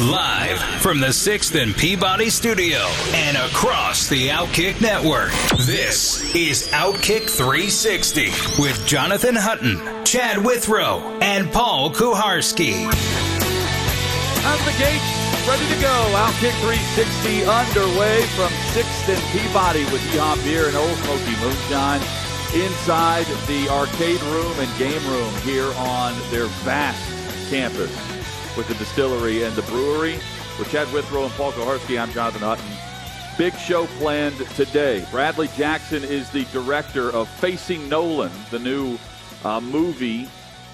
Live from the 6th and Peabody studio and across the Outkick network. This is Outkick 360 with Jonathan Hutton, Chad Withrow, and Paul Kuharsky. Out of the gate, ready to go. Outkick 360 underway from 6th and Peabody with Yeehaw Beer and Ole Smoky Moonshine inside the arcade room and game room here on their vast campus with the distillery and the brewery. With Chad Withrow and Paul Kuharsky, I'm Jonathan Hutton. Big show planned today. Bradley Jackson is the director of Facing Nolan, the new uh, movie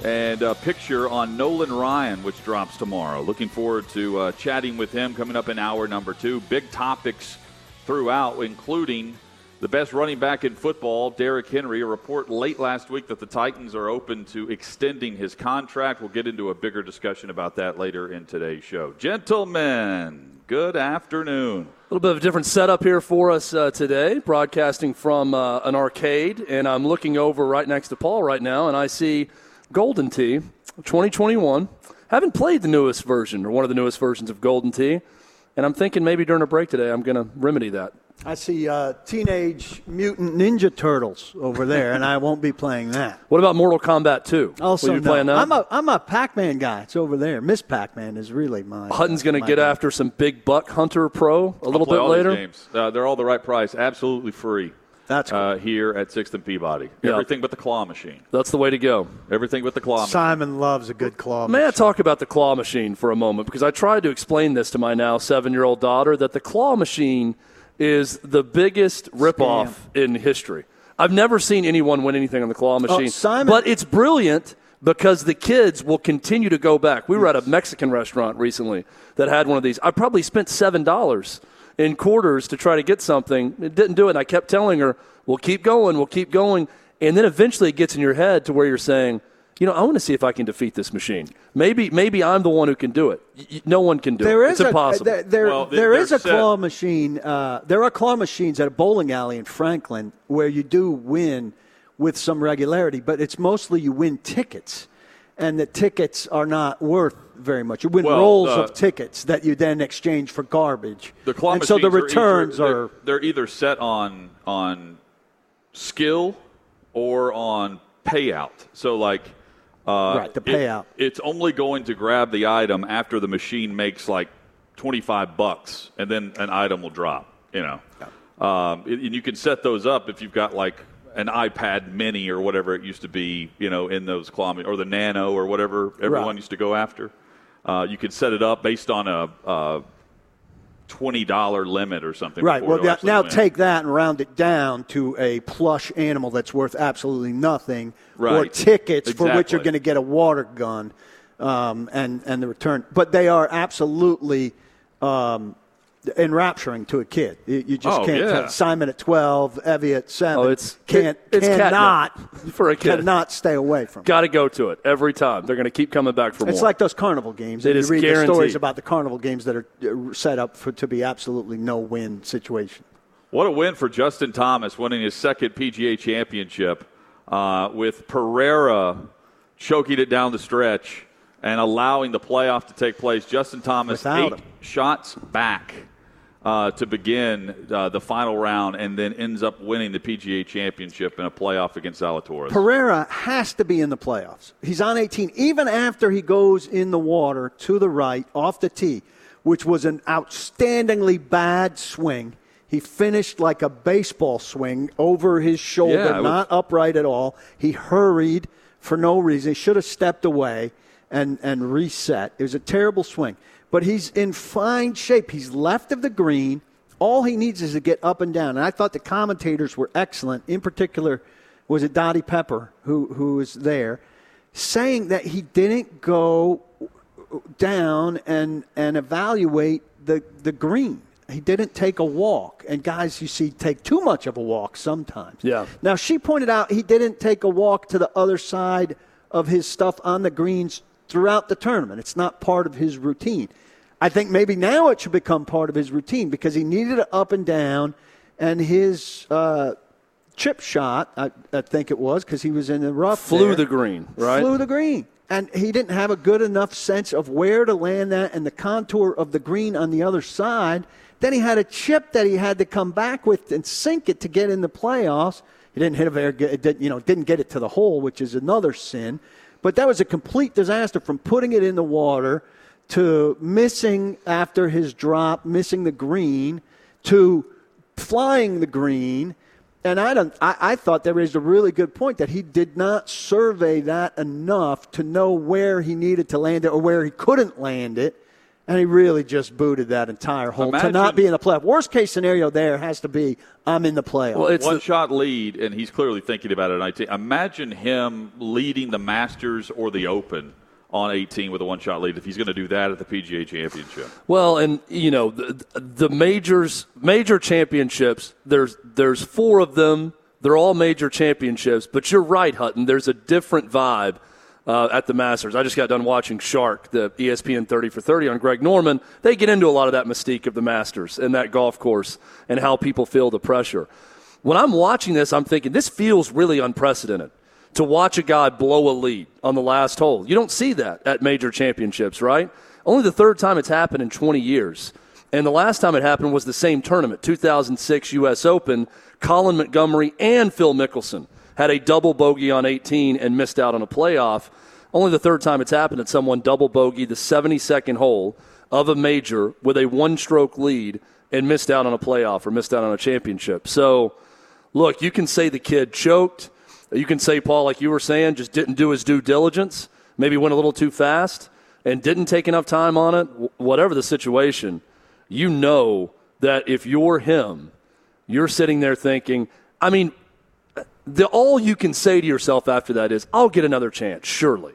and a picture on Nolan Ryan, which drops tomorrow. Looking forward to uh, chatting with him coming up in hour number two. Big topics throughout, including the best running back in football, Derrick Henry. A report late last week that the Titans are open to extending his contract. We'll get into a bigger discussion about that later in today's show. Gentlemen, good afternoon. A little bit of a different setup here for us uh, today, broadcasting from uh, an arcade. And I'm looking over right next to Paul right now, and I see Golden Tee 2021. Haven't played the newest version or one of the newest versions of Golden Tee. And I'm thinking maybe during a break today, I'm going to remedy that. I see uh, Teenage Mutant Ninja Turtles over there, and I won't be playing that. What about Mortal Kombat 2? Also, Will you no. playing that? I'm a I'm a Pac-Man guy. It's over there. Miss Pac-Man is really my. Hutton's going to get guy. after some big buck Hunter Pro a little Play bit all these later. games. Uh, they're all the right price, absolutely free. That's cool. uh, here at Sixth and Peabody. Yeah. Everything but the claw machine. That's the way to go. Everything but the claw machine. Simon loves a good claw. May I talk about the claw machine for a moment? Because I tried to explain this to my now seven year old daughter that the claw machine is the biggest ripoff in history. I've never seen anyone win anything on the claw oh, machine. Simon- but it's brilliant because the kids will continue to go back. We were at a Mexican restaurant recently that had one of these. I probably spent $7 in quarters to try to get something. It didn't do it. And I kept telling her, we'll keep going, we'll keep going. And then eventually it gets in your head to where you're saying, you know, I want to see if I can defeat this machine. Maybe, maybe I'm the one who can do it. Y- y- No one can do There it. is it's a, impossible. There, there, Well, there is they're a set- claw machine. Uh, there are claw machines at a bowling alley in Franklin where you do win with some regularity, but it's mostly you win tickets, and the tickets are not worth very much. You win Well, rolls the- of tickets that you then exchange for garbage. The claw and so the returns are, either, are. they're, they're either set on on skill or on payout. So like uh, Right, the it- it's only going to grab the item after the machine makes like twenty five bucks, and then an item will drop. You know, um, it- and you can set those up if you've got like an iPad Mini or whatever it used to be. You know, in those claw or the Nano or whatever everyone Right. used to go after. Uh, you could set it up based on a. a Twenty dollar limit or something. Right. Well, now, take that and round it down to a plush animal that's worth absolutely nothing, or Right. tickets for which you're going to get a water gun, um, and and the return. But they are absolutely um, enrapturing to a kid. You, you just Oh, can't. yeah. tell. Simon at twelve, Evie at seven. Oh, it's- can't it's cannot for a kid. cannot stay away from. it. Got to go to it every time. They're going to keep coming back for more. It's like those carnival games. It and is you read the stories about the carnival games that are uh, set up for to be absolutely no win situation. What a win for Justin Thomas, winning his second PGA championship uh, with Pereira choking it down the stretch and allowing the playoff to take place. Justin Thomas, Without eight him. shots back uh, to begin uh, the final round and then ends up winning the PGA championship in a playoff against Zalatoris. Pereira has to be in the playoffs. He's on 18, even after he goes in the water to the right off the tee, which was an outstandingly bad swing. He finished like a baseball swing over his shoulder, Yeah, it was- not upright at all. He hurried for no reason. He should have stepped away and, and reset. It was a terrible swing. But he's in fine shape. He's left of the green. All he needs is to get up and down. And I thought the commentators were excellent. In particular, was it Dottie Pepper who who was there, saying that he didn't go down and and evaluate the the green. He didn't take a walk, and guys you see take too much of a walk sometimes. Yeah. Now she pointed out he didn't take a walk to the other side of his stuff on the greens throughout the tournament. It's not part of his routine. I think maybe now it should become part of his routine because he needed it up and down, and his uh, chip shot, I, I think it was, because he was in the rough. Flew there, the green, right? Flew the green. And he didn't have a good enough sense of where to land that and the contour of the green on the other side. Then he had a chip that he had to come back with and sink it to get in the playoffs. He didn't hit a very good, didn't, you know, didn't get it to the hole, which is another sin. But that was a complete disaster from putting it in the water to missing after his drop, missing the green, to flying the green and I don't. I, I, thought that was a really good point that he did not survey that enough to know where he needed to land it or where he couldn't land it, and he really just booted that entire hole Imagine, to not be in the playoff. Worst case scenario there has to be I'm in the playoff. Well, it's one the, shot lead, and he's clearly thinking about it. Imagine him leading the Masters or the Open on 18 with a one shot lead if he's going to do that at the PGA Championship. Well, and you know the, the majors, major championships. There's there's four of them. They're all major championships. But you're right, Hutton. There's a different vibe. Uh, at the Masters. I just got done watching Shark, the ESPN 30 for 30 on Greg Norman. They get into a lot of that mystique of the Masters and that golf course and how people feel the pressure. When I'm watching this, I'm thinking this feels really unprecedented to watch a guy blow a lead on the last hole. You don't see that at major championships, right? Only the third time it's happened in 20 years. And the last time it happened was the same tournament, 2006 U.S. Open. Colin Montgomerie and Phil Mickelson had a double bogey on 18 and missed out on a playoff. Only the third time it's happened that someone double bogeyed the 72nd hole of a major with a one stroke lead and missed out on a playoff or missed out on a championship. So, look, you can say the kid choked you can say, Paul, like you were saying, just didn't do his due diligence, maybe went a little too fast, and didn't take enough time on it. Whatever the situation, you know that if you're him, you're sitting there thinking, I mean, the, all you can say to yourself after that is, I'll get another chance, surely.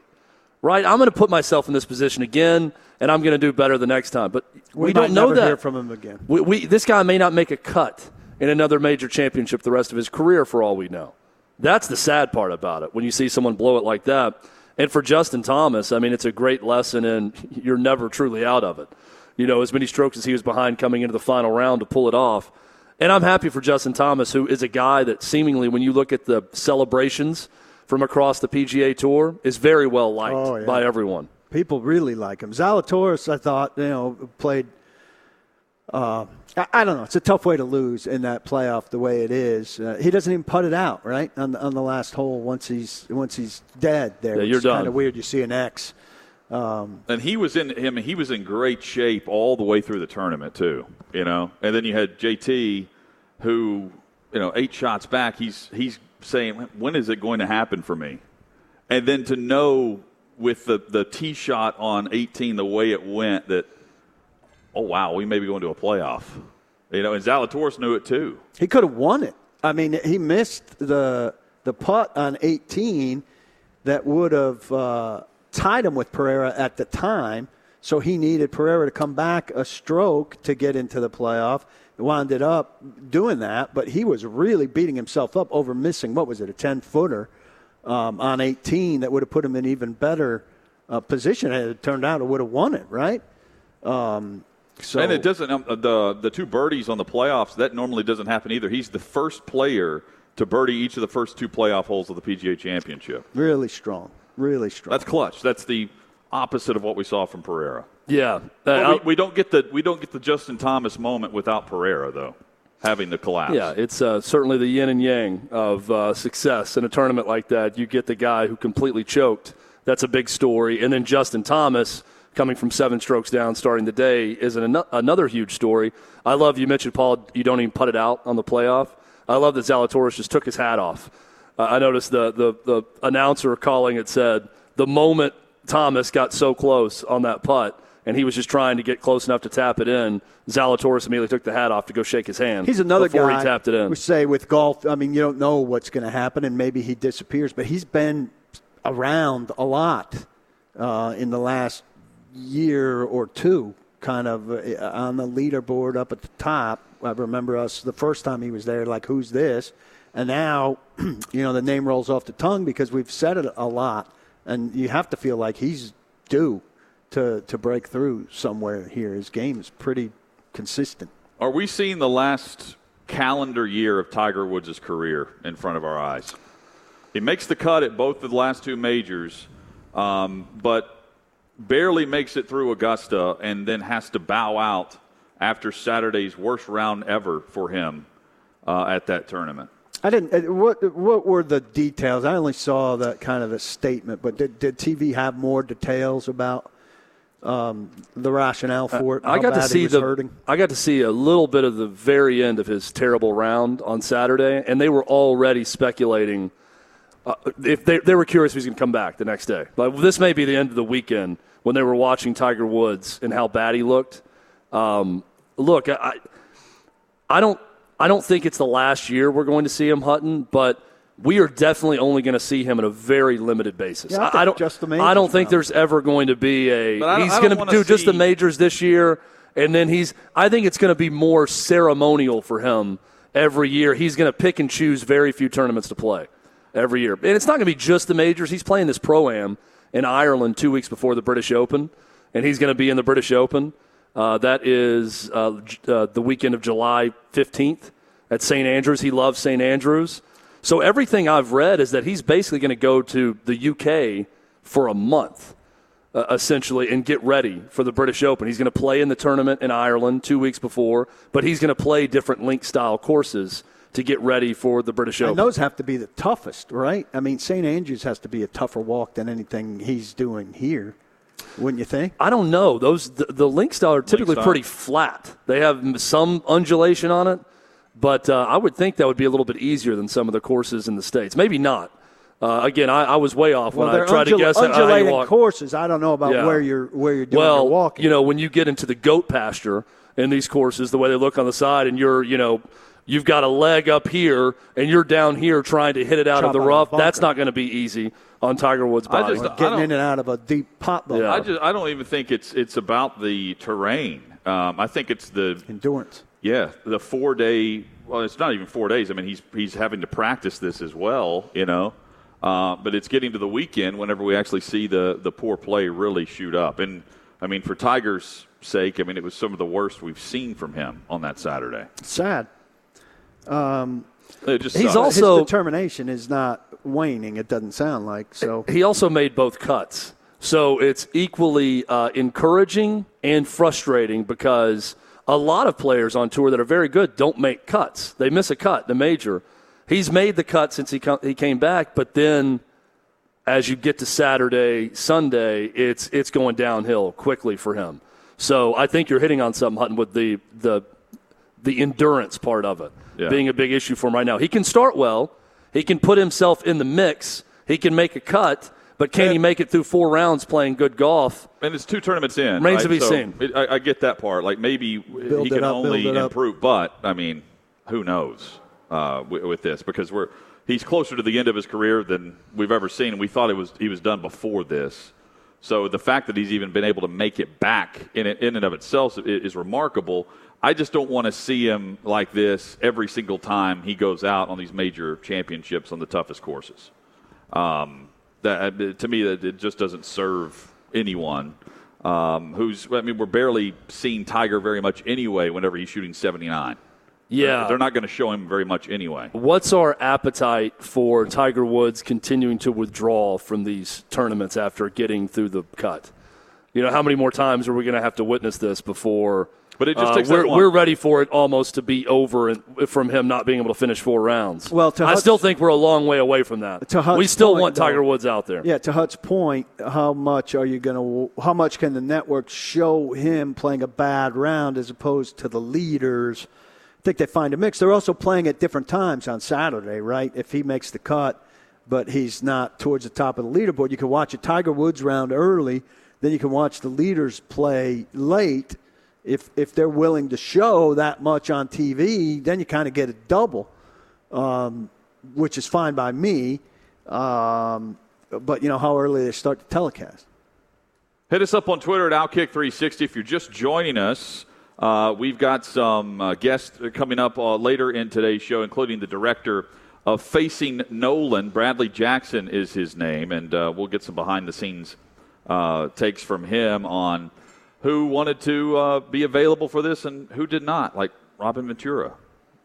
Right? I'm going to put myself in this position again, and I'm going to do better the next time. But we, we don't know that. Hear from him again. We, we, this guy may not make a cut in another major championship the rest of his career, for all we know. That's the sad part about it when you see someone blow it like that. And for Justin Thomas, I mean, it's a great lesson and you're never truly out of it. You know, as many strokes as he was behind coming into the final round to pull it off. And I'm happy for Justin Thomas, who is a guy that seemingly, when you look at the celebrations from across the PGA Tour, is very well liked oh, yeah. by everyone. People really like him. Zalatoris, I thought, you know, played uh, I, I, don't know. It's a tough way to lose in that playoff the way it is. Uh, he doesn't even put it out right on the, on the last hole once he's once he's dead. There, yeah, you're done. Kind of weird. You see an X. Um, and he was in him. He was in great shape all the way through the tournament too. You know, and then you had JT, who you know eight shots back. He's he's saying, when is it going to happen for me? And then to know with the the tee shot on 18 the way it went that oh wow, we may be going to a playoff. You know, and Zalatoris knew it too. He could have won it. I mean, he missed the the putt on 18 that would have uh, tied him with Pereira at the time. So he needed Pereira to come back a stroke to get into the playoff. Wound up doing that, but he was really beating himself up over missing what was it, a 10 footer um, on 18 that would have put him in even better uh, position. Had it turned out, it would have won it, right? Um, so, and it doesn't um, the the two birdies on the playoffs that normally doesn't happen either. He's the first player to birdie each of the first two playoff holes of the PGA Championship. Really strong, really strong. That's clutch. That's the opposite of what we saw from Pereira. Yeah, we, we, don't get the we don't get the Justin Thomas moment without Pereira though. Having the collapse. Yeah, it's uh, certainly the yin and yang of uh, success in a tournament like that. You get the guy who completely choked. That's a big story, and then Justin Thomas coming from seven strokes down starting the day is an, another huge story. I love you mentioned, Paul, you don't even put it out on the playoff. I love that Zalatoris just took his hat off. I noticed the, the, the announcer calling it said the moment Thomas got so close on that putt, and he was just trying to get close enough to tap it in. Zalatoris immediately took the hat off to go shake his hand. He's another before guy. he tapped it in. We say with golf, I mean, you don't know what's going to happen, and maybe he disappears, but he's been around a lot uh, in the last year or two, kind of uh, on the leaderboard up at the top. I remember us the first time he was there, like, who's this? And now, you know, the name rolls off the tongue because we've said it a lot, and you have to feel like he's due to to break through somewhere here. His game is pretty consistent. Are we seeing the last calendar year of Tiger Woods' career in front of our eyes? He makes the cut at both of the last two majors, um, but barely makes it through Augusta and then has to bow out after Saturday's worst round ever for him uh, at that tournament. I didn't. uh, What What were the details? I only saw that kind of a statement, but did, did TV have more details about um, the rationale for it? I got to see the. hurting? I got to see a little bit of the very end of his terrible round on Saturday, and they were already speculating uh, if they they were curious if he's going to come back the next day. Like this may be the end of the weekend when they were watching Tiger Woods and how bad he looked. Um, look, I I don't I don't think it's the last year we're going to see him Hutton, but we are definitely only going to see him on a very limited basis. Yeah, I think don't just the majors I don't think now. there's ever going to be a But he's going to wanna do just the majors this year and then he's I think it's going to be more ceremonial for him every year. He's going to pick and choose very few tournaments to play every year. And it's not going to be just the majors. He's playing this pro am in Ireland 2 weeks before the British Open and he's going to be in the British Open. Uh, that is uh, j- uh, the weekend of July 15th at St. Andrews. He loves St. Andrews. So everything I've read is that he's basically going to go to the UK for a month, uh, essentially, and get ready for the British Open. He's going to play in the tournament in Ireland two weeks before, but he's going to play different link style courses to get ready for the British Open. And those have to be the toughest, right? I mean, St. Andrews has to be a tougher walk than anything he's doing here, wouldn't you think? I don't know. Those the, the link style are typically style. pretty flat. They have some undulation on it, but uh, I would think that would be a little bit easier than some of the courses in the states. Maybe not. Uh, again, I, I was way off Well, when I they're tried to guess at how you undulating walk. courses. I don't know about Yeah. where you're where you're doing well, your walking. you know, when you get into the goat pasture in these courses, the way they look on the side, and you're, you know, you've got a leg up here, and you're down here trying to hit it out Chop of the out a rough. bunker. That's not going to be easy on Tiger Woods' I body. just- I getting don't- in and out of a deep pot bubble. Yeah. I just I don't even think it's it's about the terrain. Um, I think it's the endurance. yeah the four day. Well, it's not even four days. I mean, he's he's having to practice this as well. You know, uh, but it's getting to the weekend whenever we actually see the the poor play really shoot up. And I mean, for Tiger's sake, I mean, it was some of the worst we've seen from him on that Saturday. Sad. It just He's sucks. also- His determination is not waning. It doesn't sound like so. he also made both cuts. So it's equally uh, encouraging and frustrating because a lot of players on tour that are very good don't make cuts. They miss a cut, the major. He's made the cut since he, co- he came back, but then as you get to Saturday, Sunday, it's, it's going downhill quickly for him. So I think you're hitting on something, Hutton, with the, the, the endurance part of it Yeah. being a big issue for him right now. He can start well, he can put himself in the mix, he can make a cut, but can he make it through four rounds playing good golf? And it's two tournaments in. Remains right? to be So seen. It, I, I get that part. Like maybe Build he can up, only build up. improve, but I mean, who knows uh, with, with this because we're he's closer to the end of his career than we've ever seen, and we thought it was he was done before this. So the fact that he's even been able to make it back in in and of itself is, is remarkable. I just don't want to see him like this every single time he goes out on these major championships on the toughest courses um, that uh, to me that it just doesn't serve anyone um, who's I mean we're barely seeing Tiger very much anyway whenever he's shooting 79 Yeah. they're not going to show him very much anyway What's our appetite for Tiger Woods continuing to withdraw from these tournaments after getting through the cut? You know, how many more times are we going to have to witness this before? But it just uh, takes that we're, we're ready for it almost to be over and, from him not being able to finish four rounds. Well, to I Hut's- still think we're a long way away from that. To we still point, want Tiger though- Woods out there. Yeah, to Hut's point, how much are you going to? How much can the network show him playing a bad round as opposed to the leaders? I think they find a mix. They're also playing at different times on Saturday, right? If he makes the cut, but he's not towards the top of the leaderboard, you can watch a Tiger Woods round early. Then you can watch the leaders play late. If if they're willing to show that much on TV, then you kind of get a double um, which is fine by me. Um, but you know how early they start the telecast. Hit us up on Twitter at Outkick360 if you're just joining us. Uh, we've got some uh, guests coming up uh, later in today's show, including the director of Facing Nolan. Bradley Jackson is his name, and uh, we'll get some behind the scenes uh, takes from him on who wanted to uh, be available for this and who did not, like Robin Ventura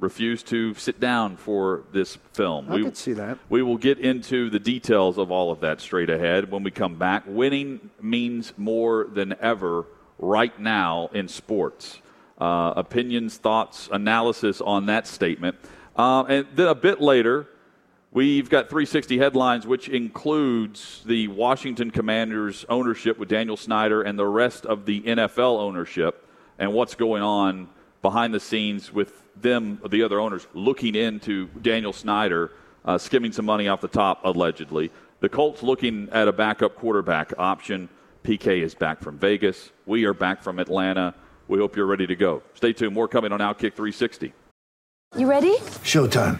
refused to sit down for this film. I we, could see that. We will get into the details of all of that straight ahead when we come back. Winning means more than ever right now in sports. Uh, opinions, thoughts, analysis on that statement. Uh, and then a bit later, we've got 360 headlines, which includes the Washington Commanders ownership with Daniel Snyder and the rest of the NFL ownership and what's going on behind the scenes with them, the other owners, looking into Daniel Snyder uh, skimming some money off the top, allegedly. The Colts looking at a backup quarterback option. PK is back from Vegas. We are back from Atlanta. We hope you're ready to go. Stay tuned. More coming on Outkick 360. You ready? Showtime.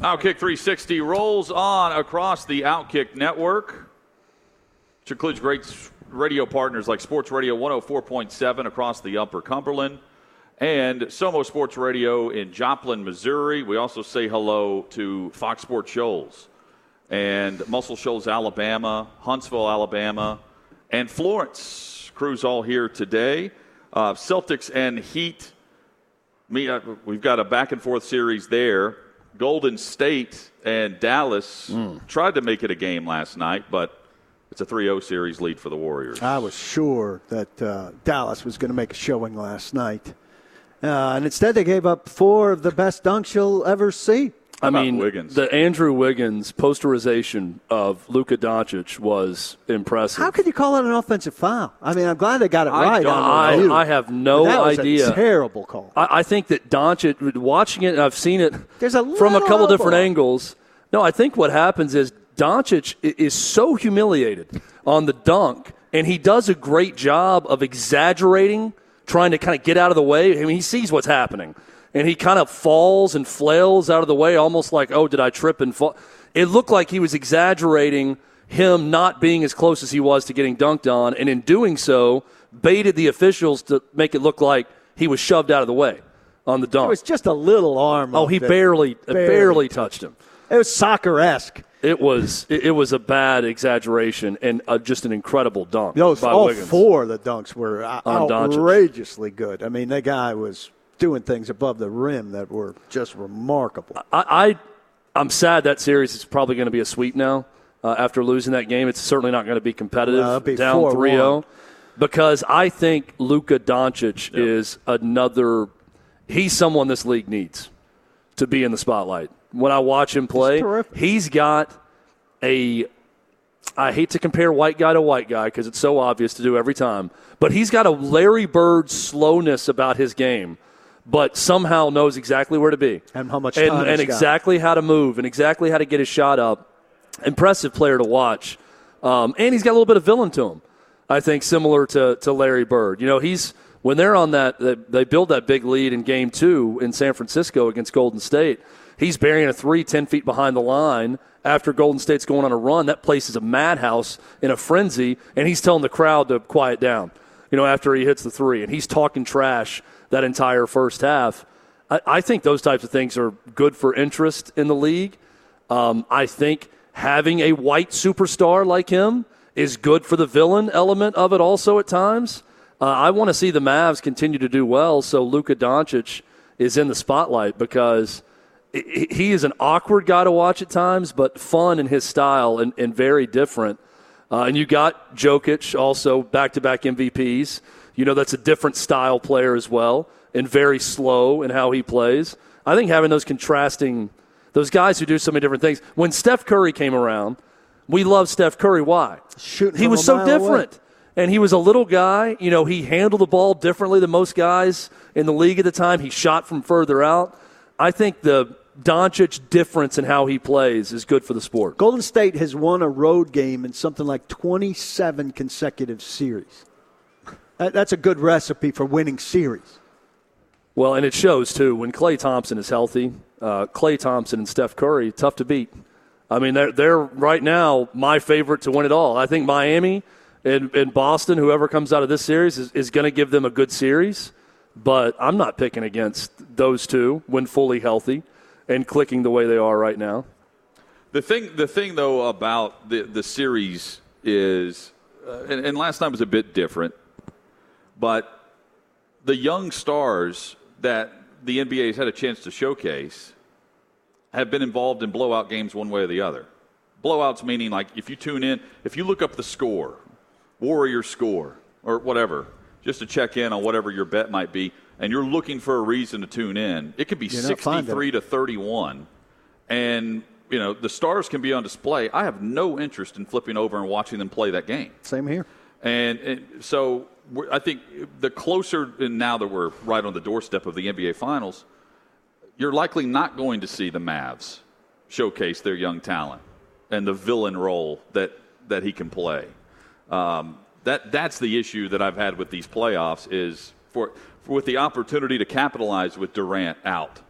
Outkick 360 rolls on across the Outkick network which includes great radio partners like Sports Radio 104.7 across the Upper Cumberland and Somo Sports Radio in Joplin, Missouri. We also say hello to Fox Sports Shoals and Muscle Shoals, Alabama, Huntsville, Alabama, and Florence. Crews all here today. Uh, Celtics and Heat. Me, uh, we've got a back and forth series there. Golden State and Dallas mm. tried to make it a game last night, but it's a 3 0 series lead for the Warriors. I was sure that uh, Dallas was going to make a showing last night. Uh, and instead, they gave up four of the best dunks you'll ever see. I mean, Wiggins? the Andrew Wiggins posterization of Luka Doncic was impressive. How could you call it an offensive foul? I mean, I'm glad they got it right. I, I, I have no that idea. terrible call. I, I, think that Doncic, watching it, and I've seen it There's a from a couple different angles. No, I think what happens is Doncic is so humiliated on the dunk, and he does a great job of exaggerating, trying to kind of get out of the way. I mean, he sees what's happening, and he kind of falls and flails out of the way, almost like, oh, did I trip and fall? It looked like he was exaggerating him not being as close as he was to getting dunked on, and in doing so, baited the officials to make it look like he was shoved out of the way on the dunk. It was just a little arm. Oh, he barely, barely, barely touched him. It was soccer esque. It was it, was a bad exaggeration and uh, just an incredible dunk. Those all Wiggins. four of the dunks were outrageously good. I mean, the guy was doing things above the rim that were just remarkable. I, I am sad that series is probably going to be a sweep now. Uh, after losing that game, it's certainly not going to be competitive no, be down 3-0 because I think Luka Doncic yep. is another. He's someone this league needs to be in the spotlight when I watch him play. He's got a. I hate to compare white guy to white guy because it's so obvious to do every time, but he's got a Larry Bird slowness about his game, but somehow knows exactly where to be and how much and, and exactly how to move and exactly how to get his shot up. Impressive player to watch, um, and he's got a little bit of villain to him. I think similar to to Larry Bird. You know, he's when they're on that they, they build that big lead in Game Two in San Francisco against Golden State He's burying a three 10 feet behind the line after Golden State's going on a run. That place is a madhouse in a frenzy, and he's telling the crowd to quiet down, you know, after he hits the three. And he's talking trash that entire first half. I, I think those types of things are good for interest in the league. Um, I think having a white superstar like him is good for the villain element of it also at times. Uh, I want to see the Mavs continue to do well so Luka Doncic is in the spotlight because he is an awkward guy to watch at times, but fun in his style and, and very different. Uh, and you got Jokic also back to back MVPs. You know, that's a different style player as well and very slow in how he plays. I think having those contrasting, those guys who do so many different things. When Steph Curry came around, We love Steph Curry. Why? Shooting he was so different. away. And he was a little guy. You know, he handled the ball differently than most guys in the league at the time. He shot from further out. I think the Doncic difference in how he plays is good for the sport. Golden State has won a road game in something like 27 consecutive series. That- That's a good recipe for winning series. Well, and it shows too when Klay Thompson is healthy. Uh, Klay Thompson and Steph Curry, tough to beat. I mean, they're, they're right now my favorite to win it all. I think Miami and, and Boston, whoever comes out of this series, is, is going to give them a good series. But I'm not picking against those two when fully healthy and clicking the way they are right now. The thing, the thing though about the the series is, uh, and, and last night was a bit different, but the young stars that the NBA has had a chance to showcase have been involved in blowout games one way or the other. Blowouts meaning like if you tune in, if you look up the score, Warrior score or whatever, just to check in on whatever your bet might be, and you're looking for a reason to tune in, it could be You're 63 to 31 and you know the stars can be on display. I have no interest in flipping over and watching them play that game. Same here. And, and so I think the closer, and now that we're right on the doorstep of the NBA Finals, you're likely not going to see the Mavs showcase their young talent and the villain role that, that he can play. Um, that, that's the issue that I've had with these playoffs is for, for with the opportunity to capitalize with Durant out,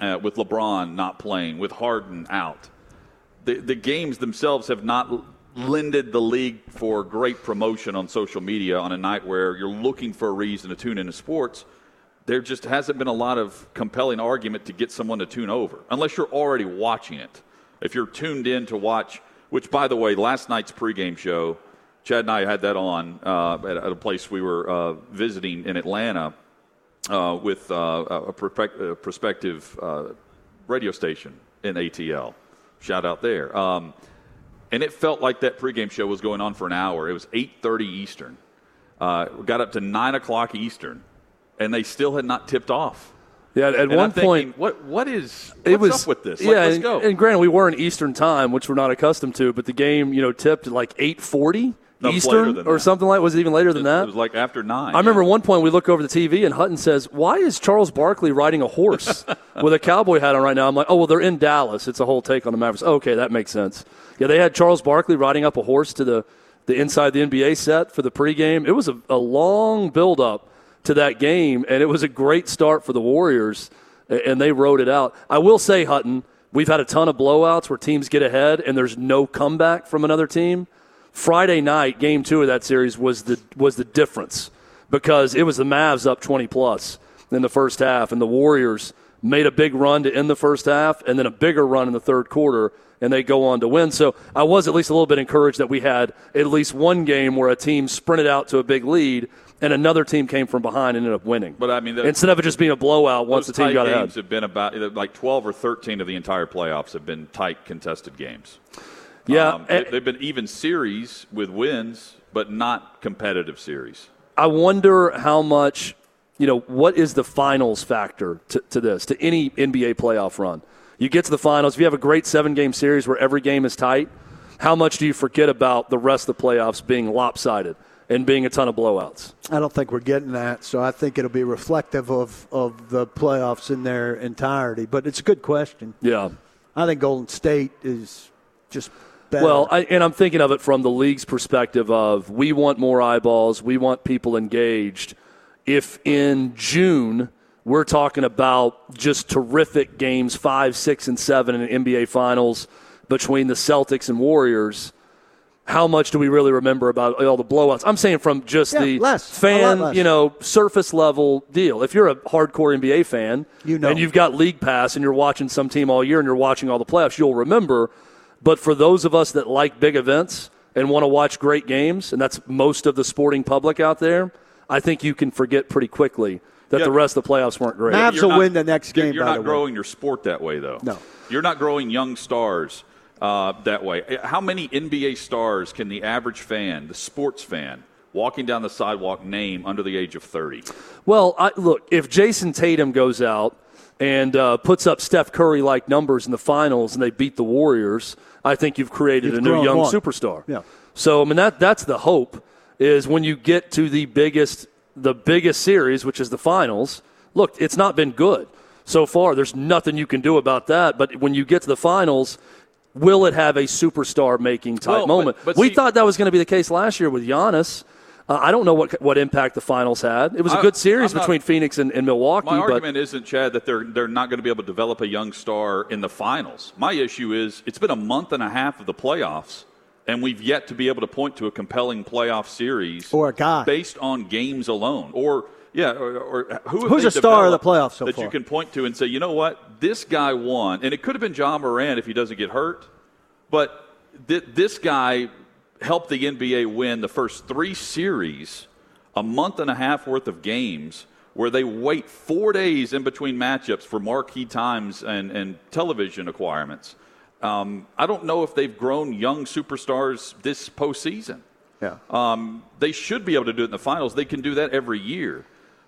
uh, with LeBron not playing, with Harden out the, the games themselves have not lended the league for great promotion on social media on a night where you're looking for a reason to tune into sports. There just hasn't been a lot of compelling argument to get someone to tune over, unless you're already watching it. If you're tuned in to watch, which, by the way, last night's pregame show, Chad and I had that on uh, at, at a place we were uh, visiting in Atlanta uh, with uh, a, prospect- a prospective uh, radio station in ATL. Shout out there. Um, and it felt like that pregame show was going on for an hour. It was 8:30 Eastern. Uh, got up to nine o'clock Eastern, and they still had not tipped off. Yeah, at And one I'm thinking, point, what what is what's it was up with this? Yeah, Like, let's and, go. and granted, we were in Eastern time, which we're not accustomed to, but the game, you know, tipped at like eight forty No, it later Eastern or that. something like. Was it even later than that? It was like after nine. I remember yeah. one point we look over the TV and Hutton says, "Why is Charles Barkley riding a horse with a cowboy hat on right now?" I'm like, "Oh, well, they're in Dallas. It's a whole take on the Mavericks." okay, that makes sense. Yeah, they had Charles Barkley riding up a horse to the the inside the NBA set for the pregame. It was a, a long build up to that game, and it was a great start for the Warriors, and they rode it out. I will say, Hutton, we've had a ton of blowouts where teams get ahead and there's no comeback from another team. Friday night, game two of that series was the was the difference because it was the Mavs up twenty plus in the first half, and the Warriors made a big run to end the first half, and then a bigger run in the third quarter, and they go on to win. So I was at least a little bit encouraged that we had at least one game where a team sprinted out to a big lead, and another team came from behind and ended up winning. But I mean, the- instead of it just being a blowout once the team got ahead. games have been about like 12 or 13 of the entire playoffs have been tight contested games. Yeah, Um, and- they- they've been even series with wins, but not competitive series. I wonder how much, you know, what is the finals factor to, to this, to any NBA playoff run? You get to the finals, if you have a great seven game series where every game is tight, how much do you forget about the rest of the playoffs being lopsided and being a ton of blowouts? I don't think we're getting that, so I think it'll be reflective of, of the playoffs in their entirety. But it's a good question. Yeah. I think Golden State is just better. Well, I, and I'm thinking of it from the league's perspective of we want more eyeballs, we want people engaged. If in June we're talking about just terrific games, five, six, and seven in the NBA Finals between the Celtics and Warriors, how much do we really remember about all the blowouts? I'm saying from just Yeah, the less. Fan, you know, surface level deal. If you're a hardcore NBA fan, You know. and you've got League Pass and you're watching some team all year and you're watching all the playoffs, you'll remember. But for those of us that like big events and want to watch great games, and that's most of the sporting public out there, I think you can forget pretty quickly that Yeah. the rest of the playoffs weren't great. Mavs You're will not- win the next game, You're by not the way. growing your sport that way, though. No. You're not growing young stars uh, that way. How many NBA stars can the average fan, the sports fan, walking down the sidewalk name under the age of 30? Well, I, look, if Jayson Tatum goes out and uh, puts up Steph Curry like numbers in the finals and they beat the Warriors, I think you've created You've a new young superstar. Yeah. So I mean that that's the hope is when you get to the biggest the biggest series, which is the finals. Look, it's not been good so far. There's nothing you can do about that. But when you get to the finals, will it have a superstar making type Well, but- moment? but we see- thought that was going to be the case last year with Giannis. Uh, I don't know what what impact the finals had. It was a I- good series not- between Phoenix and, and Milwaukee. My but argument isn't, Chad, that they're they're not going to be able to develop a young star in the finals. My issue is it's been a month and a half of the playoffs, and we've yet to be able to point to a compelling playoff series Or a guy. based on games alone, or yeah, or, or who Who's a star of the playoffs so that far? you can point to and say, you know what, this guy won, and it could have been Ja Morant if he doesn't get hurt, but th- this guy helped the NBA win the first three series, a month and a half worth of games, where they wait four days in between matchups for marquee times and, and television acquirements. Um, I don't know if they've grown young superstars this postseason. Yeah. Um, they should be able to do it in the finals. They can do that every year.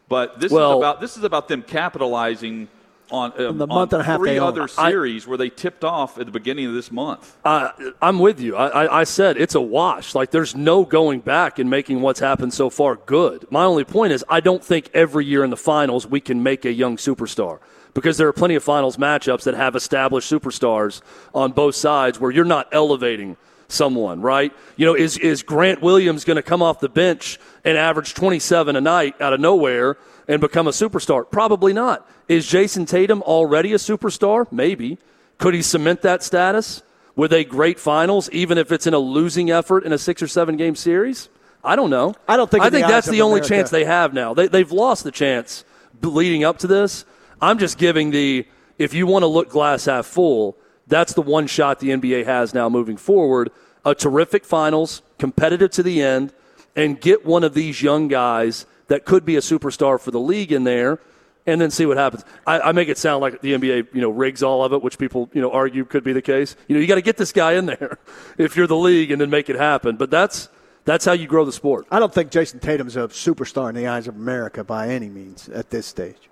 But this Well- is about this is about them capitalizing on, um, the month on and a half three own. other I- series where they tipped off at the beginning of this month. I, I'm with you. I, I, I said it's a wash. Like there's no going back and making what's happened so far good. My only point is I don't think every year in the finals we can make a young superstar because there are plenty of finals matchups that have established superstars on both sides where you're not elevating someone, right? You know, is is Grant Williams going to come off the bench and average 27 a night out of nowhere and become a superstar? Probably not. Is Jayson Tatum already a superstar? Maybe. Could he cement that status with a great finals, even if it's in a losing effort in a six or seven game series? I don't know. I don't think I in the think that's the only America- chance they have now. They, they've lost the chance leading up to this. I'm just giving the if you want to look glass half full, that's the one shot the NBA has now moving forward. A terrific finals, competitive to the end, and get one of these young guys that could be a superstar for the league in there, and then see what happens. I, I make it sound like the NBA, you know, rigs all of it, which people, you know, argue could be the case. You know, you got to get this guy in there if you're the league, and then make it happen. But that's that's how you grow the sport. I don't think Jayson Tatum's a superstar in the eyes of America by any means at this stage.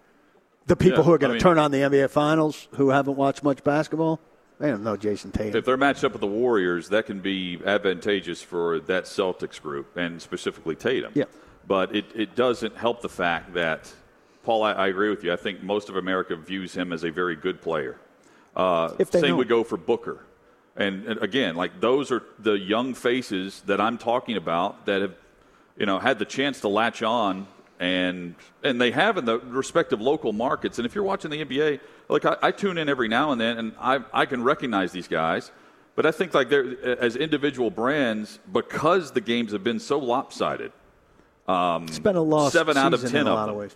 The people Yeah, who are going I to mean- turn on the NBA Finals who haven't watched much basketball, they don't know Jayson Tatum. If they're matched up with the Warriors, that can be advantageous for that Celtics group and specifically Tatum. Yeah. But it, it doesn't help the fact that, Paul, I, I agree with you. I think most of America views him as a very good player. Uh, same know. would go for Booker. And, and again, like those are the young faces that I'm talking about that have, you know, had the chance to latch on and and they have in the respective local markets. And if you're watching the NBA, like I, I tune in every now and then, and I I can recognize these guys. But I think like they're as individual brands because the games have been so lopsided. Um, it's been a lost seven out of ten in a of lot of ways.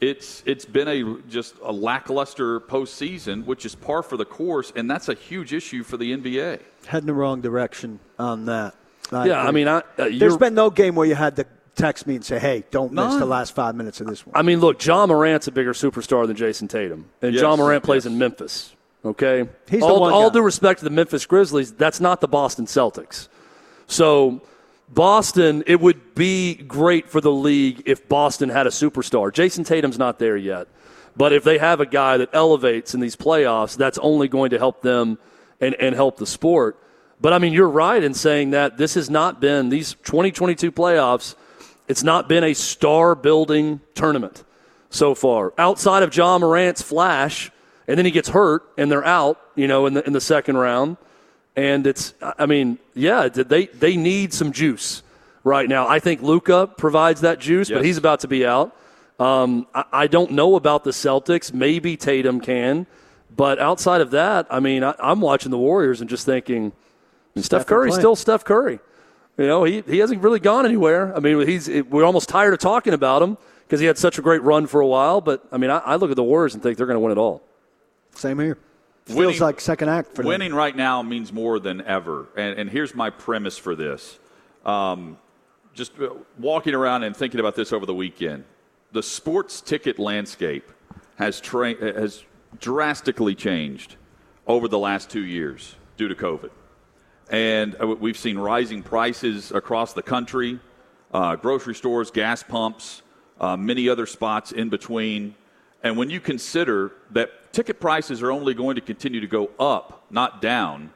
It's it's been a just a lackluster postseason, which is par for the course, and that's a huge issue for the NBA. Heading the wrong direction on that. Yeah, I mean, I- uh, there's you're- been no game where you had to text me and say, "Hey, don't miss the last five minutes of this one." I mean, look, Ja Morant's a bigger superstar than Jayson Tatum, and Yes, Ja Morant plays yes. in Memphis. Okay, He's the all, one all due respect to the Memphis Grizzlies, that's not the Boston Celtics. So, Boston, it would be great for the league if Boston had a superstar. Jayson Tatum's not there yet, but if they have a guy that elevates in these playoffs, that's only going to help them and, and help the sport. But I mean, you're right in saying that this has not been these 2022 playoffs. It's not been a star building tournament so far. Outside of Ja Morant's flash, and then he gets hurt and they're out, you know, in the in the second round. And it's I mean, yeah, they they need some juice right now. I think Luka provides that juice, but he's about to be out. Um, I, I don't know about the Celtics. Maybe Tatum can, but outside of that, I mean, I, I'm watching the Warriors and just thinking, Steph Steph Curry's playing. still Steph Curry. You know, he, he hasn't really gone anywhere. I mean, he's we're almost tired of talking about him because he had such a great run for a while. But I mean, I, I look at the Warriors and think they're going to win it all. Same here. Feels Winning- like second act for them. Winning right now means more than ever. And, and here's my premise for this. Um, just uh, walking around and thinking about this over the weekend, the sports ticket landscape has, tra- has drastically changed over the last two years due to COVID. And uh, we've seen rising prices across the country, uh, grocery stores, gas pumps, uh, many other spots in between. And when you consider that ticket prices are only going to continue to go up, not down,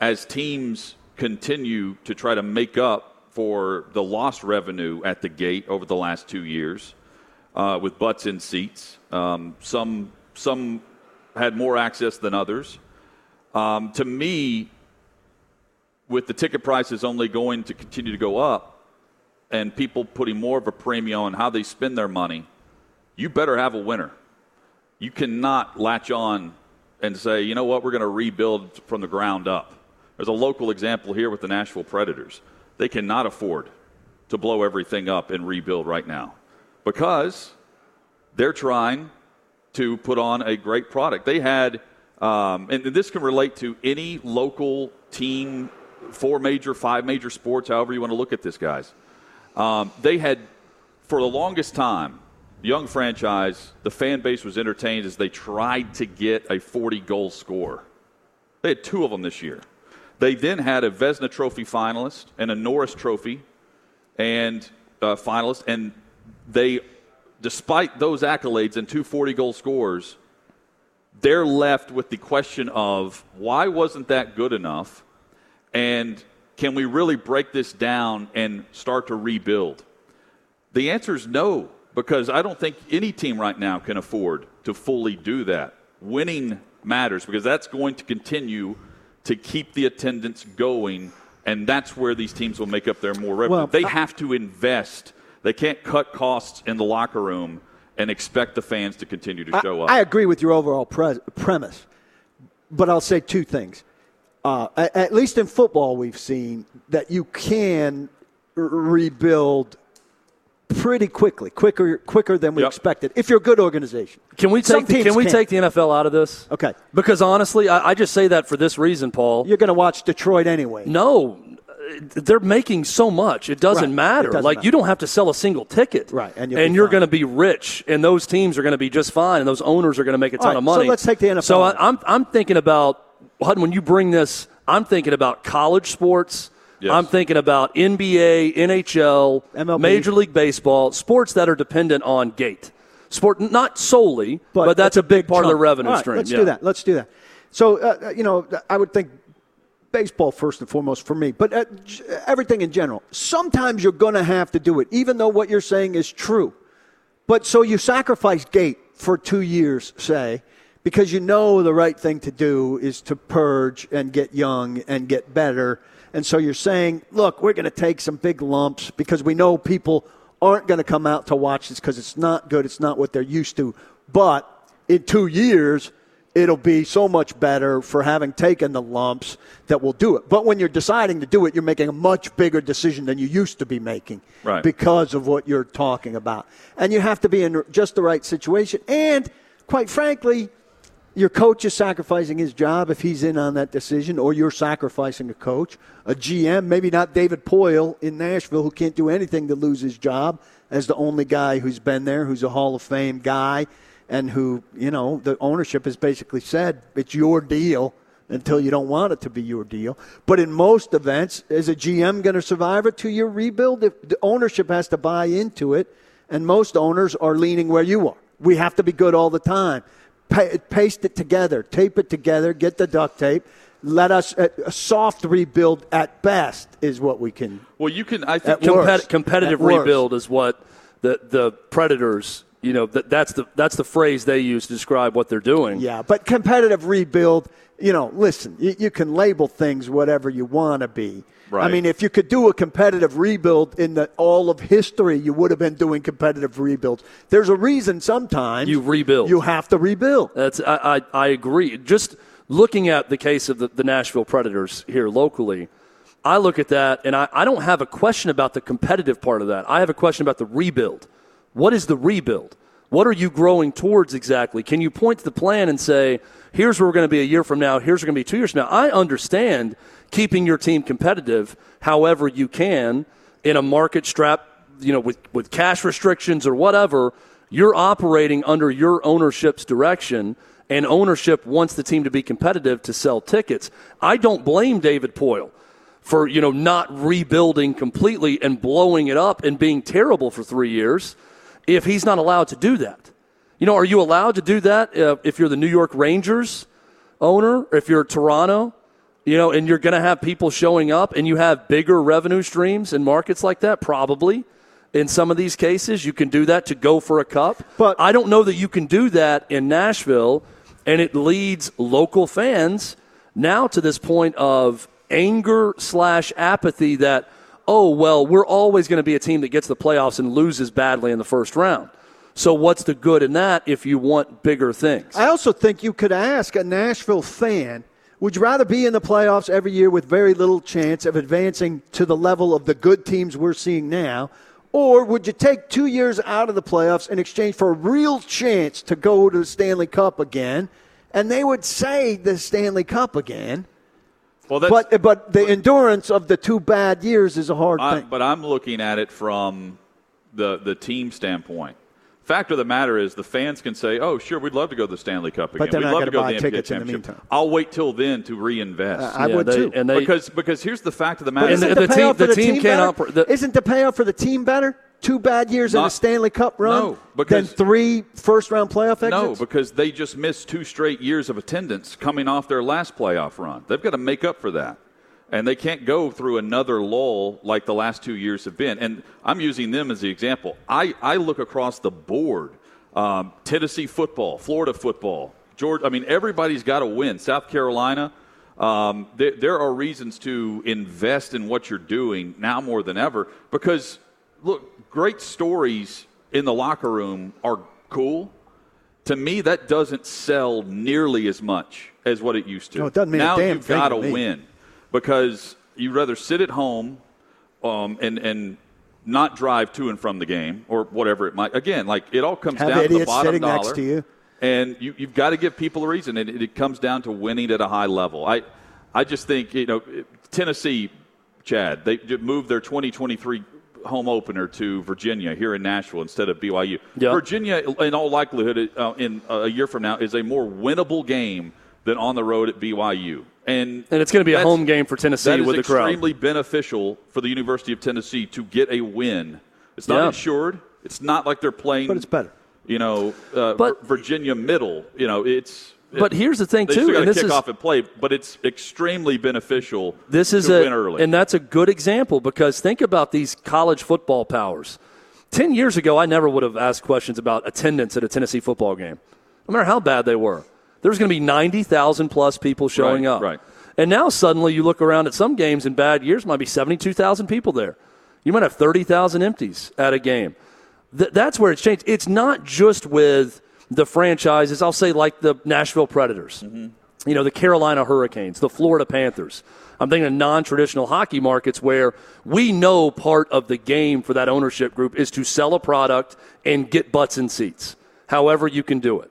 as teams continue to try to make up for the lost revenue at the gate over the last two years uh, with butts in seats. Um, some some had more access than others. Um, to me, with the ticket prices only going to continue to go up and people putting more of a premium on how they spend their money, you better have a winner. You cannot latch on and say, you know what, we're going to rebuild from the ground up. There's a local example here with the Nashville Predators. They cannot afford to blow everything up and rebuild right now because they're trying to put on a great product. They had, um, and this can relate to any local team, four major, five major sports, however you want to look at this, guys. Um, they had, for the longest time, young franchise, the fan base was entertained as they tried to get a 40 goal score. They had two of them this year. They then had a Vezina Trophy finalist and a Norris Trophy and uh, finalist, and they, despite those accolades and two 40 goal scores, they're left with the question of why wasn't that good enough? And can we really break this down and start to rebuild? The answer is no, because I don't think any team right now can afford to fully do that. Winning matters because that's going to continue to keep the attendance going, and that's where these teams will make up their more revenue. Well, they I- have to invest. They can't cut costs in the locker room and expect the fans to continue to show up. I agree with your overall pre- premise, but I'll say two things. Uh, a- at least in football, we've seen that you can r- rebuild pretty quickly, quicker quicker than we Yep. expected. If you're a good organization, Can we take the, teams can we can't. take the NFL out of this? Okay. Because honestly, I, I just say that for this reason, Paul. You're going to watch Detroit anyway. No, they're making so much. It doesn't Right. matter. It doesn't like matter. you don't have to sell a single ticket. Right, and And, you'll be you're going to be rich, and those teams are going to be just fine, and those owners are going to make a ton All right, of so money. let's take the NFL So out. I, I'm I'm thinking about Hud, when you bring this. I'm thinking about college sports. Yes. I'm thinking about NBA, NHL, MLB. Major League Baseball, sports that are dependent on gate. Sport, not solely, but, that's a big part of the revenue All right, stream. Let's yeah. do that. Let's do that. So, uh, you know, I would think baseball first and foremost for me, but uh, everything in general. Sometimes you're going to have to do it, even though what you're saying is true. But so you sacrifice gate for two years, say, because you know the right thing to do is to purge and get young and get better. And so you're saying, look, we're going to take some big lumps because we know people aren't going to come out to watch this because it's not good. It's not what they're used to. But in two years, it'll be so much better for having taken the lumps that we'll do it. But when you're deciding to do it, you're making a much bigger decision than you used to be making Right. because of what you're talking about. And you have to be in just the right situation. And quite frankly, your coach is sacrificing his job if he's in on that decision, or you're sacrificing a coach, a GM, maybe not David Poile in Nashville, who can't do anything to lose his job as the only guy who's been there, who's a Hall of Fame guy, and who, you know, the ownership has basically said it's your deal until you don't want it to be your deal. But in most events, is a GM going to survive a two year rebuild? The ownership has to buy into it, and most owners are leaning where you are. We have to be good all the time. Pa- paste it together, tape it together, get the duct tape. Let us a, a soft rebuild at best is what we can. well, you can. I think worst. Competitive At worst. rebuild is what the the Predators. You know that that's the that's the phrase they use to describe what they're doing. Yeah, but competitive rebuild. You know, listen, you, you can label things whatever you want to be. I mean, if you could do a competitive rebuild in the, all of history, you would have been doing competitive rebuilds. There's a reason sometimes You rebuild. You have to rebuild. That's I, I, I agree. Just looking at the case of the, the Nashville Predators here locally, I look at that and I, I don't have a question about the competitive part of that. I have a question about the rebuild. What is the rebuild? What are you growing towards exactly? Can you point to the plan and say, here's where we're going to be a year from now, here's where we're going to be two years from now? I understand keeping your team competitive however you can in a market strap, you know, with, with cash restrictions or whatever. You're operating under your ownership's direction, and ownership wants the team to be competitive to sell tickets. I don't blame David Poile for you know not rebuilding completely and blowing it up and being terrible for three years if he's not allowed to do that. You know, are you allowed to do that uh, if you're the New York Rangers owner, if you're Toronto? You know, and you're going to have people showing up, and you have bigger revenue streams in markets like that. Probably, in some of these cases, you can do that to go for a cup. But- I don't know that you can do that in Nashville, and it leads local fans now to this point of anger slash apathy that oh well, we're always going to be a team that gets the playoffs and loses badly in the first round. So what's the good in that if you want bigger things? I also think you could ask a Nashville fan would you rather be in the playoffs every year with very little chance of advancing to the level of the good teams we're seeing now? Or would you take two years out of the playoffs in exchange for a real chance to go to the Stanley Cup again? And they would say the Stanley Cup again. Well, that's, But but the endurance of the two bad years is a hard I, thing. but I'm looking at it from the the team standpoint. Fact of the matter is, the fans can say, "Oh, sure, we'd love to go to the Stanley Cup again. they're we'd not love gonna go buy to the NBA tickets in the meantime. I'll wait till then to reinvest. I Yeah, would they- too. And they, because because here's the fact of the matter. isn't the- the, the payoff team- for the team can't better? operate- the- isn't the payoff for the team better? Two bad years in Not- a Stanley Cup run No, because- than three first round playoff exits? no, because they just missed two straight years of attendance coming off their last playoff run. They've got to make up for that. And they can't go through another lull like the last two years have been. And I'm using them as the example. I, I look across the board um, Tennessee football, Florida football, Georgia. I mean, everybody's got to win. South Carolina. Um, there, there are reasons to invest in what you're doing now more than ever because, look, great stories in the locker room are cool to me, that doesn't sell nearly as much as what it used to. No, it doesn't mean a now damn you've got to win because you'd rather sit at home um, and and not drive to and from the game or whatever it might. Again, like it all comes Have down to the bottom sitting dollar. next to you. And you, you've got to give people a reason, and it, it comes down to winning at a high level. I, I just think you know Tennessee, Chad, they moved their 2023 home opener to Virginia here in Nashville instead of BYU. Yeah. Virginia, in all likelihood, uh, in a year from now, is a more winnable game than on the road at BYU. And and it's going to be a home game for Tennessee with the crowd. extremely beneficial for the University of Tennessee to get a win. It's not Yeah. insured. It's not like they're playing. But it's better. You know, uh, But- Virginia middle. You know, it's. But here's the thing, they too, Still got and to this kick is- off and play, but it's extremely beneficial. This is to a win early. and that's a good example because think about these college football powers. Ten years ago, I never would have asked questions about attendance at a Tennessee football game, no matter how bad they were. There was going to be ninety thousand plus people showing Right, up, right. And now suddenly you look around at some games in bad years, might be seventy-two thousand people there. You might have thirty thousand empties at a game. Th- that's where it's changed. It's not just with the franchises. I'll say like the Nashville Predators, you know, the Carolina Hurricanes, the Florida Panthers. I'm thinking of non-traditional hockey markets where we know part of the game for that ownership group is to sell a product and get butts in seats. However, you can do it.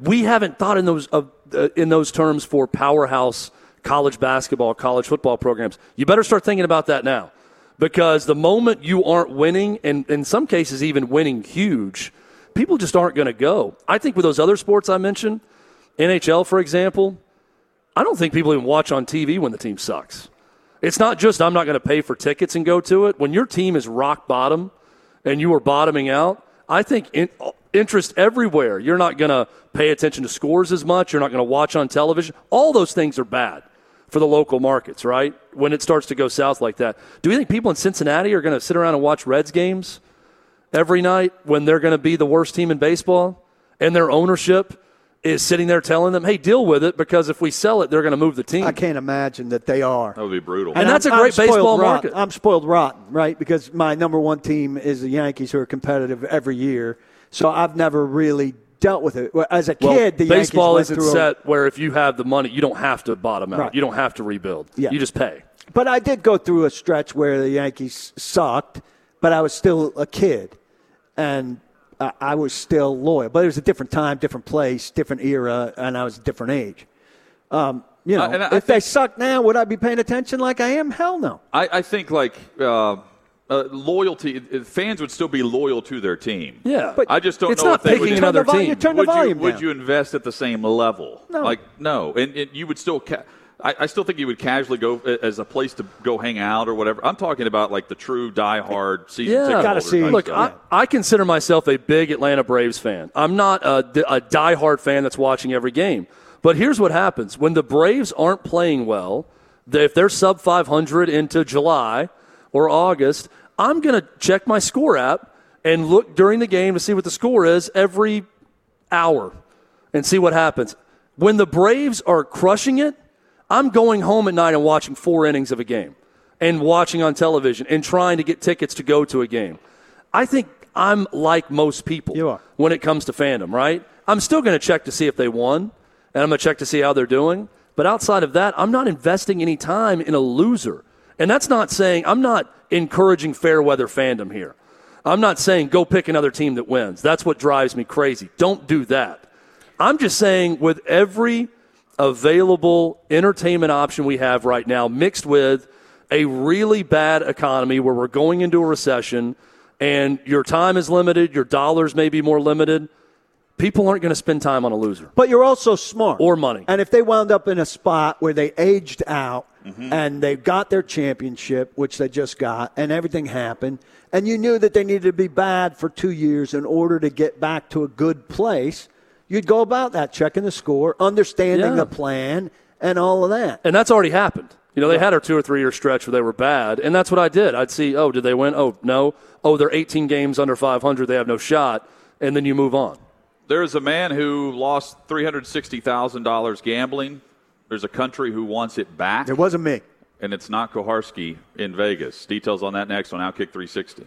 We haven't thought in those of, uh, in those terms for powerhouse college basketball, college football programs. You better start thinking about that now, because the moment you aren't winning, and in some cases even winning huge, people just aren't going to go. I think with those other sports I mentioned, NHL for example, I don't think people even watch on TV when the team sucks. It's not just I'm not going to pay for tickets and go to it. When your team is rock bottom and you are bottoming out, I think in, interest everywhere. You're not going to pay attention to scores as much. You're not going to watch on television. All those things are bad for the local markets, right? When it starts to go south like that. Do we think people in Cincinnati are going to sit around and watch Reds games every night when they're going to be the worst team in baseball and their ownership is sitting there telling them, hey, deal with it because if we sell it, they're going to move the team? I can't imagine that they are. that would be brutal. And that's a I'm- great I'm spoiled baseball rotten. market. I'm spoiled rotten, right? Because my number one team is the Yankees, who are competitive every year. So I've never really dealt with it. As a Well, kid, the baseball Yankees isn't went through a- set where if you have the money, you don't have to bottom out. Right. You don't have to rebuild. Yeah. You just pay. But I did go through a stretch where the Yankees sucked, but I was still a kid, and I, I was still loyal. But it was a different time, different place, different era, and I was a different age. Um, you know, Uh, and I if they think- suck now, would I be paying attention like I am? Hell no. I, I think like uh, uh, loyalty, uh, fans would still be loyal to their team. Yeah. But I just don't it's know not if they picking would, Turn another the vol- team. you turn the would you volume would you invest at the same level? No. Like no, and, and you would still. Ca- I, I still think you would casually go as a place to go hang out or whatever. I'm talking about like the true diehard season Yeah, ticket Gotta see- Look. I, I consider myself a big Atlanta Braves fan. I'm not a, a diehard fan that's watching every game. But here's what happens when the Braves aren't playing well. They, if they're sub 500 into July or August, I'm going to check my score app and look during the game to see what the score is every hour and see what happens. When the Braves are crushing it, I'm going home at night and watching four innings of a game and watching on television and trying to get tickets to go to a game. I think I'm like most people You are. when it comes to fandom, right? I'm still going to check to see if they won, and I'm going to check to see how they're doing. But outside of that, I'm not investing any time in a loser. And that's not saying I'm not encouraging fair weather fandom here. I'm not saying go pick another team that wins. That's what drives me crazy. Don't do that. I'm just saying with every available entertainment option we have right now, mixed with a really bad economy where we're going into a recession and your time is limited, your dollars may be more limited, people aren't going to spend time on a loser. But you're also smart. Or money. And if they wound up in a spot where they aged out mm-hmm. and they got their championship, which they just got, and everything happened, and you knew that they needed to be bad for two years in order to get back to a good place, you'd go about that, checking the score, understanding Yeah. the plan, and all of that. And that's already happened. You know, they had a two or three year stretch where they were bad, and that's what I did. I'd see, oh, did they win? Oh, no. Oh, they're 18 games under 500. They have no shot. And then you move on. There is a man who lost $360,000 gambling. There's a country who wants it back, It wasn't me. and it's not Kuharsky in Vegas. Details on that next on Outkick 360.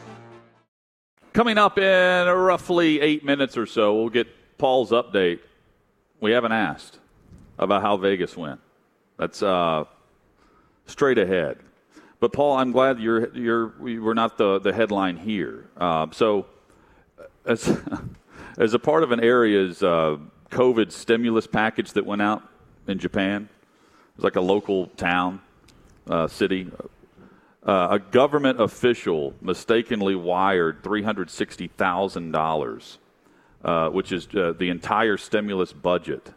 Coming up in roughly eight minutes or so, we'll get Paul's update. We haven't asked about how Vegas went. That's uh, straight ahead. But Paul, I'm glad you're you're we were not the the headline here. Uh, so, as as a part of an area's uh, COVID stimulus package that went out in Japan, it was like a local town, uh, city, uh, a government official mistakenly wired $360,000, uh, which is uh, the entire stimulus budget,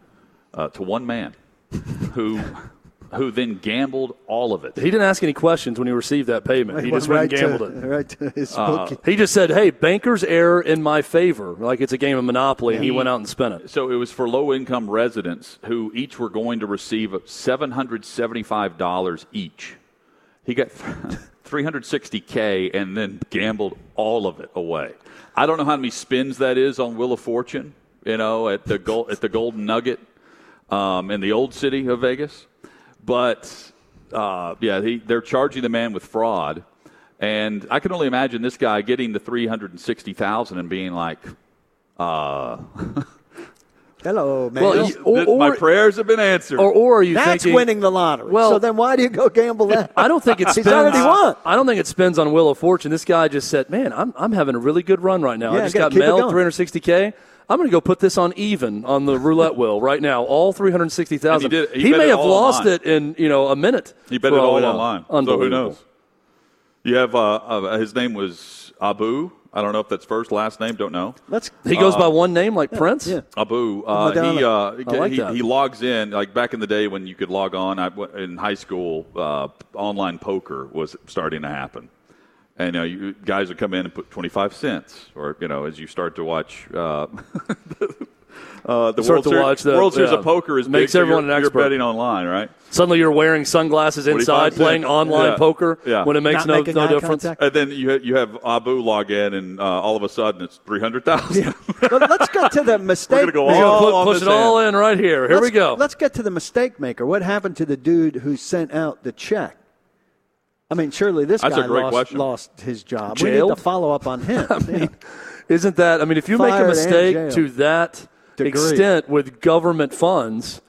uh, to one man who, who then gambled all of it. He didn't ask any questions when he received that payment. He just went and gambled to, it. Right to his Uh. He just said, hey, banker's error in my favor, like it's a game of Monopoly, and he went out and spent it. So it was for low income residents who each were going to receive $775 each. He got 360K and then gambled all of it away. I don't know how many spins that is on Wheel of Fortune, you know, at the, gold, at the Golden Nugget um, in the old city of Vegas. But uh, yeah, he, they're charging the man with fraud. And I can only imagine this guy getting the 360000 and being like, uh, Hello, man. Well, you- or- Th- my prayers have been answered. Or, or are you That's thinking, winning the lottery. Well- so then why do you go gamble that? I don't think it He's spins. already won. I don't think it spins on Wheel of Fortune. This guy just said, "Man, I'm I'm having a really good run right now. Yeah, I just gotta got keep it mailed going." 360k. I'm going to go put this on even on the roulette wheel right now. All 360,000. And he did- he He, may have lost online. it in you know a minute. He bet it all all we know. online. So who knows? You have uh, uh, his name was Abu. I don't know if that's first last name. Don't know. Let's. He goes by one name like Prince. yeah. Abu. Uh, he, uh, like he, he logs in like back in the day when you could log on. I, in high school, uh, online poker was starting to happen, and uh, you guys would come in and put twenty five cents, or you know, as you start to watch. Uh, Uh, the Start World, to Series, watch the- World Series yeah. of Poker is Makes big, so everyone you're, an you're expert. betting online, right? Suddenly you're wearing sunglasses inside cents. playing online Yeah. poker Yeah. when it makes Not no, no difference. contact. And then you ha- you have Abu log in, and uh, all of a sudden it's three hundred thousand. But let's get to the mistake. We're gonna go He's all gonna put, push this it all end. in right here. Here we Let's- go. Let's get to the mistake maker. What happened to the dude who sent out the check? I mean, surely this That's a guy great lost, lost his job. We need to follow up on him. Yeah. Isn't that? I mean, if you make a mistake to that Degree. extent with government funds,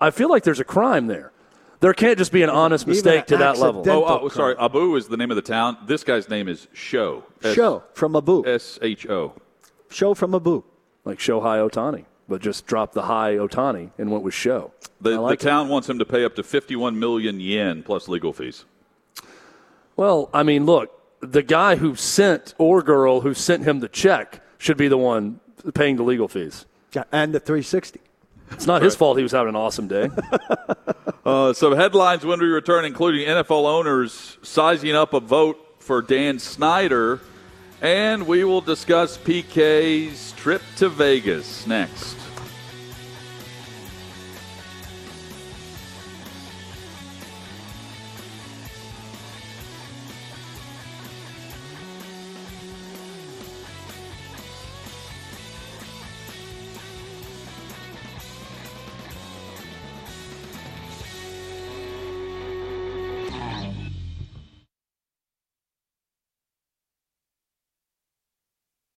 I feel like there's a crime there. There can't just be an honest Even mistake to that level. Oh, oh, sorry. Abu is the name of the town. This guy's name is Show. Show from Abu. S H O. Show from Abu. Like Shohei Ohtani, but just dropped the high Ohtani and went with Show. The, like the town wants him to pay up to 51 million yen plus legal fees. Well, I mean, look, the guy who sent or girl who sent him the check should be the one paying the legal fees. Yeah, and the 360. It's not his fault he was having an awesome day. Uh, some headlines when we return, including NFL owners sizing up a vote for Dan Snyder. And we will discuss PK's trip to Vegas next.